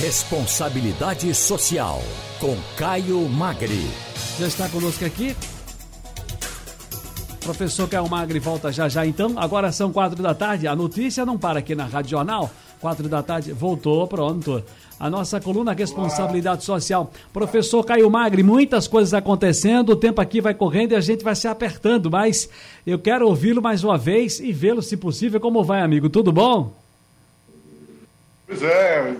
Responsabilidade Social, com Caio Magri. Já está conosco aqui. Professor Caio Magri volta já já então. Agora são quatro da tarde. A notícia não para aqui na Rádio Jornal. Quatro da tarde, voltou, pronto. A nossa coluna Responsabilidade Social. Professor Caio Magri, muitas coisas acontecendo, o tempo aqui vai correndo e a gente vai se apertando, mas eu quero ouvi-lo mais uma vez e vê-lo, se possível. Como vai, amigo? Tudo bom? Pois é,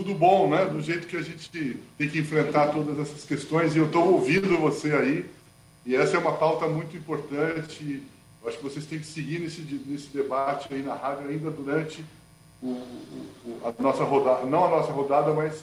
tudo bom, né? Do jeito que a gente tem que enfrentar todas essas questões, e eu estou ouvindo você aí, e essa é uma pauta muito importante. Eu acho que vocês têm que seguir nesse, nesse debate aí na rádio ainda durante o, o, a nossa rodada, não a nossa rodada, mas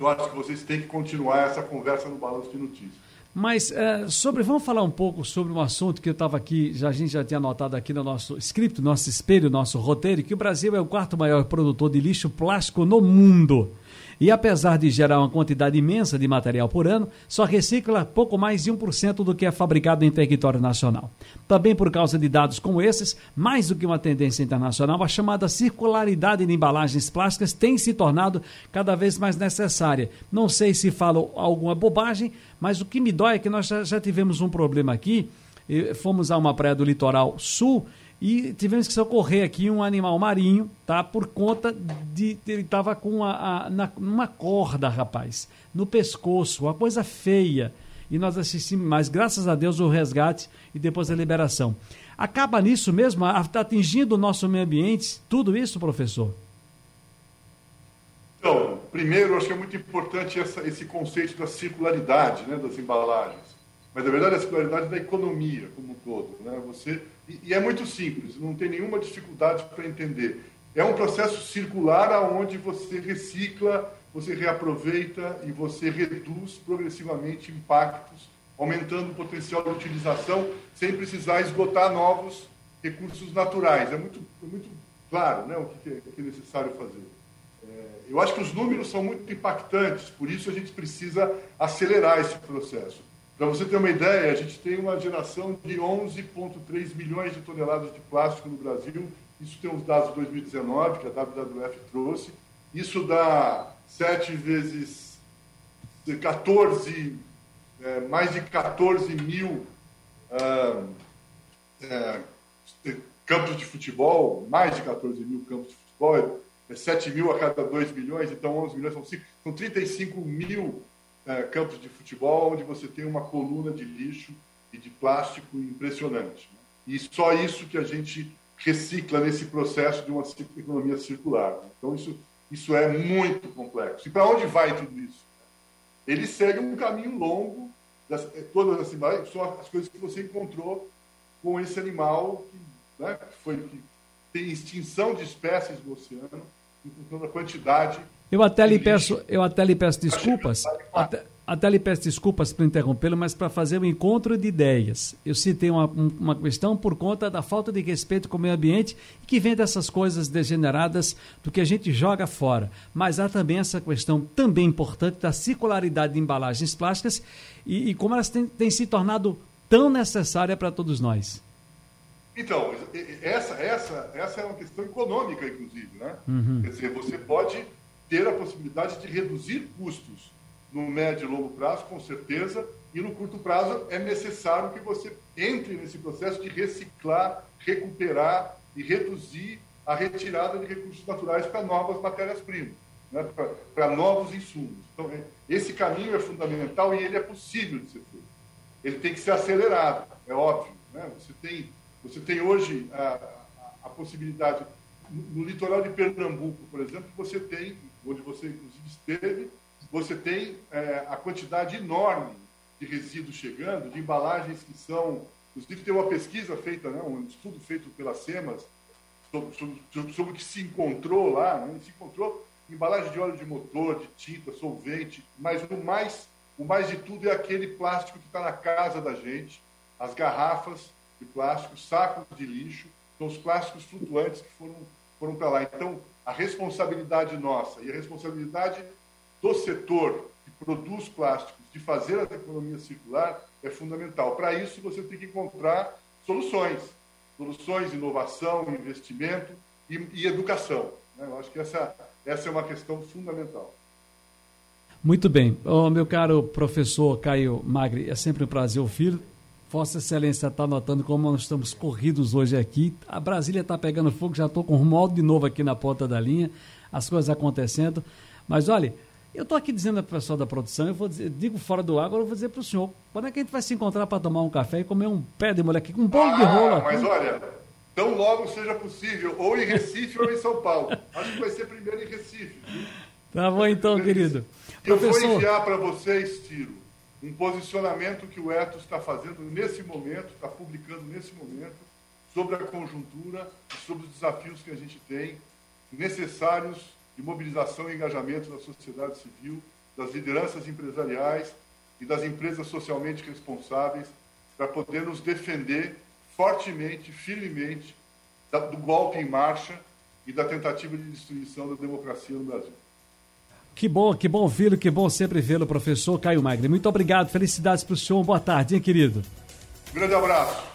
eu acho que vocês têm que continuar essa conversa no balanço de notícias. Mas é, sobre, vamos falar um pouco sobre um assunto que eu estava aqui, já, a gente já tinha anotado aqui no nosso script, nosso espelho, nosso roteiro, que o Brasil é o quarto maior produtor de lixo plástico no mundo. E apesar de gerar uma quantidade imensa de material por ano, só recicla pouco mais de 1% do que é fabricado em território nacional. Também por causa de dados como esses, mais do que uma tendência internacional, a chamada circularidade de embalagens plásticas tem se tornado cada vez mais necessária. Não sei se falo alguma bobagem, mas o que me dói é que nós já, já tivemos um problema aqui. Fomos a uma praia do litoral sul e tivemos que socorrer aqui um animal marinho, tá? Por conta de ele estava com a, a, na, uma corda, rapaz, no pescoço, uma coisa feia. E nós assistimos, mas graças a Deus o resgate e depois a liberação. Acaba nisso mesmo, está atingindo o nosso meio ambiente, tudo isso, professor? Então, primeiro, acho que é muito importante essa, esse conceito da circularidade né, das embalagens. Mas, na verdade, a circularidade da economia como um todo. Né? Você e, e é muito simples, não tem nenhuma dificuldade para entender. É um processo circular aonde você recicla, você reaproveita e você reduz progressivamente impactos, aumentando o potencial de utilização sem precisar esgotar novos recursos naturais. É muito, é muito claro né, o que é, que é necessário fazer. É, eu acho que os números são muito impactantes, por isso a gente precisa acelerar esse processo. Para você ter uma ideia, a gente tem uma geração de 11,3 milhões de toneladas de plástico no Brasil. Isso tem os dados de 2019, que a WWF trouxe. Isso dá 7 vezes 14, é, mais de 14 mil ah, é, campos de futebol, mais de 14 mil campos de futebol, é 7 mil a cada 2 milhões, então 11 milhões são, 5, são 35 mil é, campos de futebol onde você tem uma coluna de lixo e de plástico impressionante. Né? E só isso que a gente recicla nesse processo de uma economia circular. Né? Então, isso, isso é muito complexo. E para onde vai tudo isso? Ele segue um caminho longo, das, é, todas as as coisas que você encontrou com esse animal que, né, que foi, que tem extinção de espécies no oceano, em função da quantidade eu até lhe peço, eu até lhe peço desculpas, até, até lhe peço desculpas por interrompê-lo, mas para fazer um encontro de ideias. Eu citei uma, uma questão por conta da falta de respeito com o meio ambiente e que vem dessas coisas degeneradas do que a gente joga fora. Mas há também essa questão também importante da circularidade de embalagens plásticas e, e como elas têm, têm se tornado tão necessária para todos nós. Então, essa, essa, essa é uma questão econômica, inclusive, né? Uhum. Quer dizer, você pode ter a possibilidade de reduzir custos no médio e longo prazo, com certeza, e no curto prazo é necessário que você entre nesse processo de reciclar, recuperar e reduzir a retirada de recursos naturais para novas matérias-primas, né, para novos insumos. Então, é, esse caminho é fundamental e ele é possível de ser feito. Ele tem que ser acelerado, é óbvio. Né? Você, tem, você tem hoje a, a, a possibilidade, no, litoral de Pernambuco, por exemplo, você tem onde você inclusive esteve, você tem é, a quantidade enorme de resíduos chegando, de embalagens que são. Inclusive, tem uma pesquisa feita, né, um estudo feito pela SEMAS sobre, sobre, sobre o que se encontrou lá. Né, se encontrou embalagem de óleo de motor, de tinta, solvente, mas o mais, o mais de tudo é aquele plástico que está na casa da gente, as garrafas de plástico, sacos de lixo, são os plásticos flutuantes que foram, foram para lá. Então, a responsabilidade nossa e a responsabilidade do setor que produz plásticos de fazer a economia circular é fundamental. Para isso, você tem que encontrar soluções. Soluções, inovação, investimento e, e educação. Né? Eu acho que essa, Essa é uma questão fundamental. Muito bem. Oh, meu caro professor Caio Magri, é sempre um prazer ouvir. Vossa Excelência está notando como nós estamos corridos hoje aqui. A Brasília está pegando fogo, já estou com o Romualdo de novo aqui na ponta da linha, as coisas acontecendo. Mas olha, eu estou aqui dizendo ao pessoal da produção, eu vou dizer, digo fora do ar, agora eu vou dizer para o senhor, quando é que a gente vai se encontrar para tomar um café e comer um pé de moleque com um bolo ah, de rola? Mas com... olha, tão logo seja possível, ou em Recife ou em São Paulo. Acho que vai ser primeiro em Recife. Viu? Tá bom então, querido. Eu Professor... vou enviar para vocês, Tiro, um posicionamento que o Etos está fazendo nesse momento, está publicando nesse momento, sobre a conjuntura e sobre os desafios que a gente tem necessários de mobilização e engajamento da sociedade civil, das lideranças empresariais e das empresas socialmente responsáveis para poder nos defender fortemente, firmemente do golpe em marcha e da tentativa de destruição da democracia no Brasil. Que bom, que bom ouvi-lo, que bom sempre vê-lo, professor Caio Magri. Muito obrigado, felicidades para o senhor, boa tarde, hein, querido? grande abraço.